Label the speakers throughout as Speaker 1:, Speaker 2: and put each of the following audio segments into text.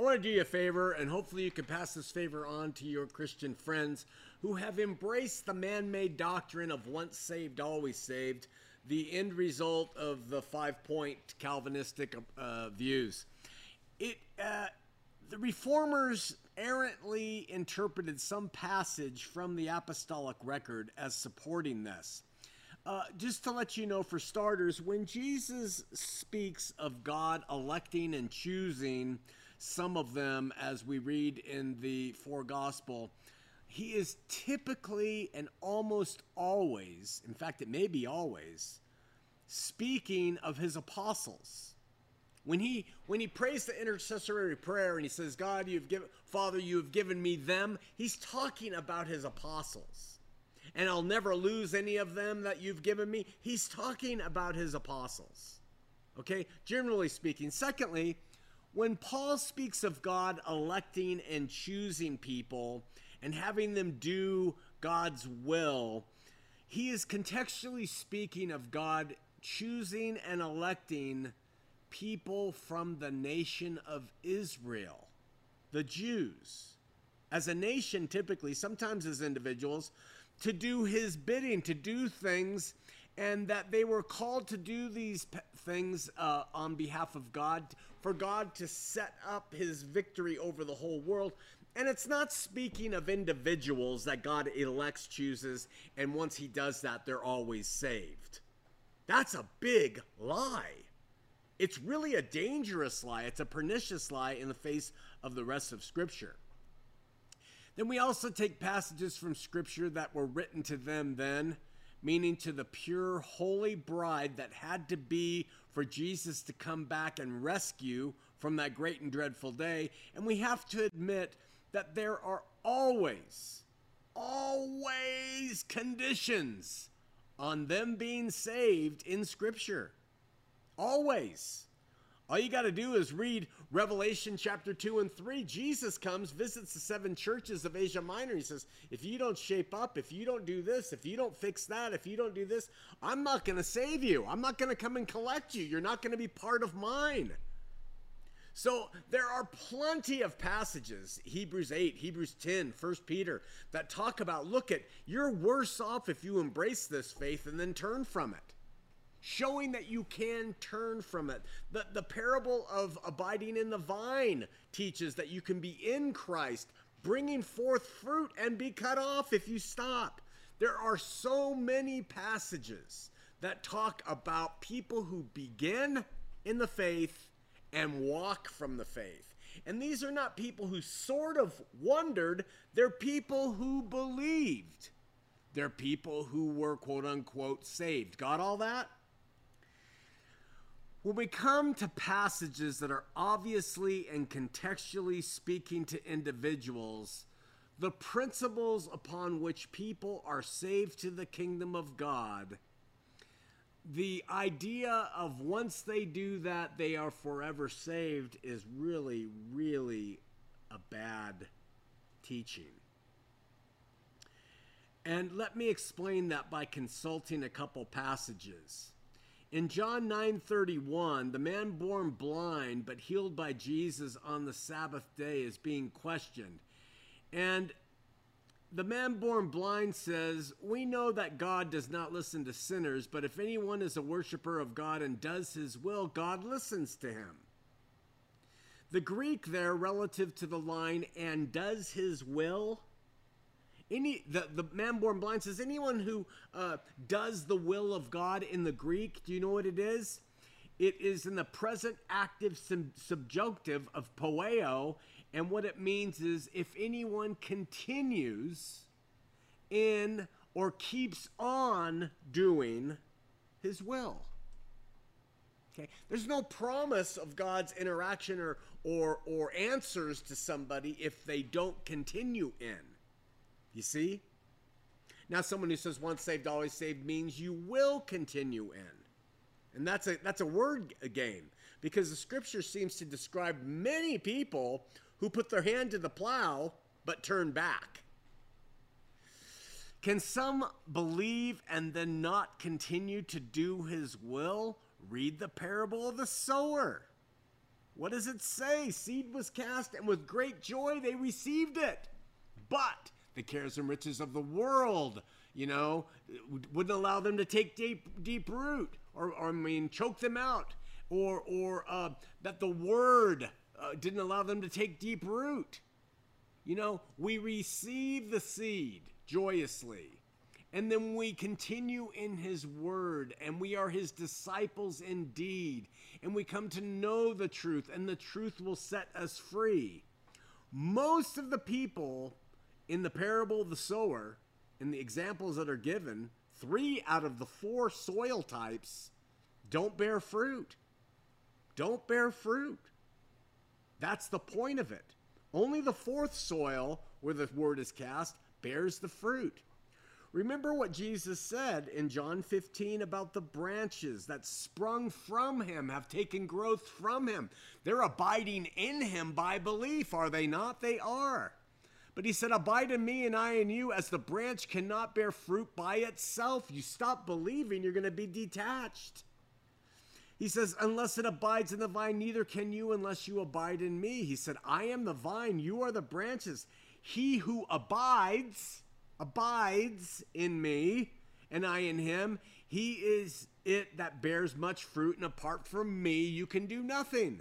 Speaker 1: I want to do you a favor, and hopefully you can pass this favor on to your Christian friends who have embraced the man made doctrine of once saved, always saved, the end result of the five point Calvinistic uh, views. It, uh, the reformers errantly interpreted some passage from the apostolic record as supporting this. Uh, just to let you know, for starters, when Jesus speaks of God electing and choosing some of them, as we read in the four gospel, he is typically and almost always, in fact, it may be always, speaking of his apostles. When he when he prays the intercessory prayer and he says, God, you've given Father, you have given me them, he's talking about his apostles. And I'll never lose any of them that you've given me. He's talking about his apostles. Okay? Generally speaking. Secondly, when Paul speaks of God electing and choosing people and having them do God's will, he is contextually speaking of God choosing and electing people from the nation of Israel, the Jews. As a nation, typically, sometimes as individuals, to do his bidding, to do things, and that they were called to do these things uh, on behalf of God, for God to set up his victory over the whole world. And it's not speaking of individuals that God elects, chooses, and once he does that, they're always saved. That's a big lie. It's really a dangerous lie. It's a pernicious lie in the face of the rest of Scripture. Then we also take passages from Scripture that were written to them then, meaning to the pure, holy bride that had to be for Jesus to come back and rescue from that great and dreadful day. And we have to admit that there are always, always conditions on them being saved in Scripture. Always. All you got to do is read Revelation chapter 2 and 3. Jesus comes, visits the seven churches of Asia Minor. He says, If you don't shape up, if you don't do this, if you don't fix that, if you don't do this, I'm not going to save you. I'm not going to come and collect you. You're not going to be part of mine. So there are plenty of passages, Hebrews 8, Hebrews 10, 1 Peter, that talk about look at, you're worse off if you embrace this faith and then turn from it showing that you can turn from it. The, the parable of abiding in the vine teaches that you can be in Christ, bringing forth fruit, and be cut off if you stop. There are so many passages that talk about people who begin in the faith and walk from the faith. And these are not people who sort of wondered, they're people who believed. They're people who were quote unquote saved. Got all that? When we come to passages that are obviously and contextually speaking to individuals, the principles upon which people are saved to the kingdom of God, the idea of once they do that, they are forever saved is really, really a bad teaching. And let me explain that by consulting a couple passages. In John 9:31, the man born blind but healed by Jesus on the Sabbath day is being questioned. And the man born blind says, We know that God does not listen to sinners, but if anyone is a worshiper of God and does his will, God listens to him. The Greek there, relative to the line, and does his will, any the, the man born blind says anyone who uh, does the will of god in the greek do you know what it is? It is in the present active sub- subjunctive of poieo and what it means is if anyone continues in or keeps on doing his will. Okay? There's no promise of god's interaction or or or answers to somebody if they don't continue in you see? Now, someone who says once saved, always saved means you will continue in. And that's a that's a word game because the scripture seems to describe many people who put their hand to the plow but turn back. Can some believe and then not continue to do his will? Read the parable of the sower. What does it say? Seed was cast, and with great joy they received it. But the cares and riches of the world, you know, wouldn't allow them to take deep, deep root, or, or I mean, choke them out, or, or uh, that the word uh, didn't allow them to take deep root. You know, we receive the seed joyously. And then we continue in his word, and we are his disciples indeed. And we come to know the truth, and the truth will set us free. Most of the people in the parable of the sower, in the examples that are given, three out of the four soil types don't bear fruit. Don't bear fruit. That's the point of it. Only the fourth soil, where the word is cast, bears the fruit. Remember what Jesus said in John 15 about the branches that sprung from him, have taken growth from him. They're abiding in him by belief, are they not? They are. But he said, Abide in me and I in you, as the branch cannot bear fruit by itself. You stop believing, you're going to be detached. He says, Unless it abides in the vine, neither can you unless you abide in me. He said, I am the vine, you are the branches. He who abides, abides in me, and I in him, he is it that bears much fruit, and apart from me, you can do nothing.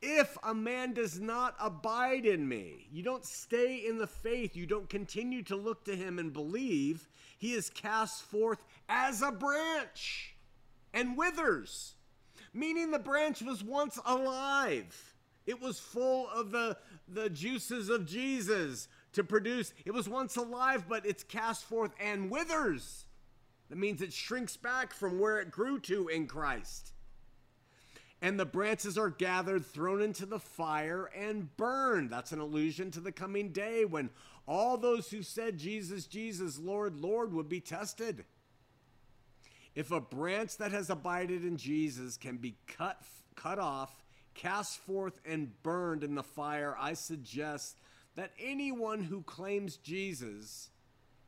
Speaker 1: If a man does not abide in me, you don't stay in the faith, you don't continue to look to him and believe, he is cast forth as a branch and withers, meaning the branch was once alive. It was full of the, the juices of Jesus to produce. It was once alive, but it's cast forth and withers. That means it shrinks back from where it grew to in Christ. And the branches are gathered, thrown into the fire, and burned. That's an allusion to the coming day when all those who said, Jesus, Jesus, Lord, Lord, would be tested. If a branch that has abided in Jesus can be cut, cut off, cast forth, and burned in the fire, I suggest that anyone who claims Jesus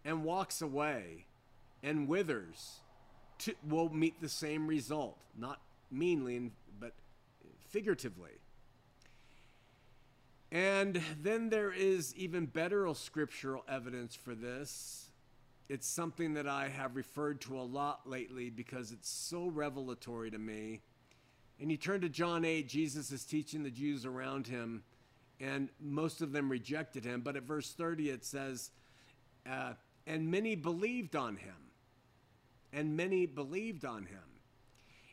Speaker 1: and walks away and withers to, will meet the same result. Not meanly, but figuratively. And then there is even better scriptural evidence for this it's something that I have referred to a lot lately because it's so revelatory to me. And you turn to John 8, Jesus is teaching the Jews around him, and most of them rejected him. But at verse 30, it says, uh, And many believed on him. And many believed on him.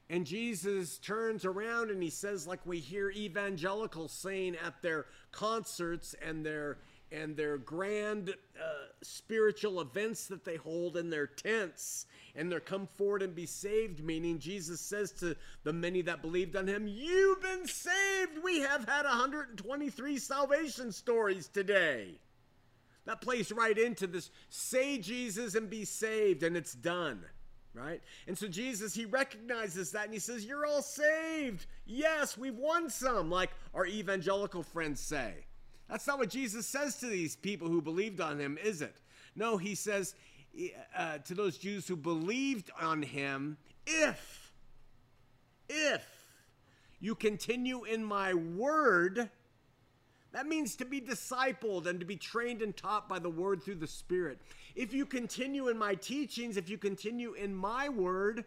Speaker 1: And Jesus turns around and he says, like we hear evangelicals saying at their concerts and their and their grand uh, spiritual events that they hold in their tents and they're come forward and be saved meaning jesus says to the many that believed on him you've been saved. We have had 123 salvation stories today. That plays right into this say jesus and be saved and it's done right? And so jesus he recognizes that and he says you're all saved. Yes we've won some like our evangelical friends say. That's not what Jesus says to these people who believed on him, is it? No, he says uh, to those Jews who believed on him, if, if you continue in my word, that means to be discipled and to be trained and taught by the word through the Spirit. If you continue in my teachings, if you continue in my word,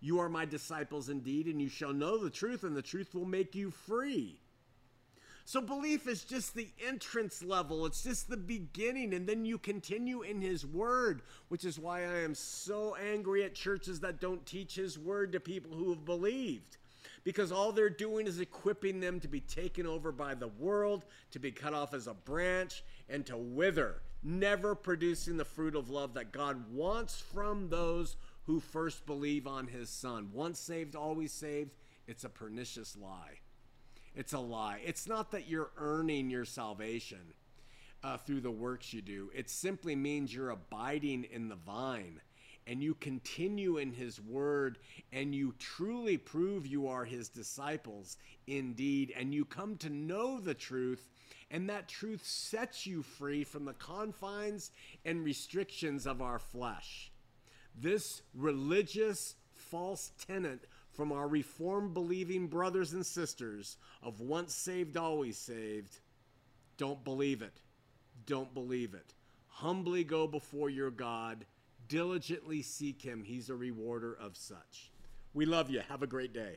Speaker 1: you are my disciples indeed, and you shall know the truth, and the truth will make you free. So belief is just the entrance level, it's just the beginning, and then you continue in His Word, which is why I am so angry at churches that don't teach His Word to people who have believed. Because all they're doing is equipping them to be taken over by the world, to be cut off as a branch, and to wither, never producing the fruit of love that God wants from those who first believe on His Son. Once saved, always saved. It's a pernicious lie. It's a lie. It's not that you're earning your salvation uh, through the works you do, it simply means you're abiding in the vine and you continue in his word and you truly prove you are his disciples indeed and you come to know the truth and that truth sets you free from the confines and restrictions of our flesh this religious false tenet from our reformed believing brothers and sisters of once saved, always saved, don't believe it. Don't believe it. Humbly go before your God. Diligently seek him. He's a rewarder of such. We love you. Have a great day.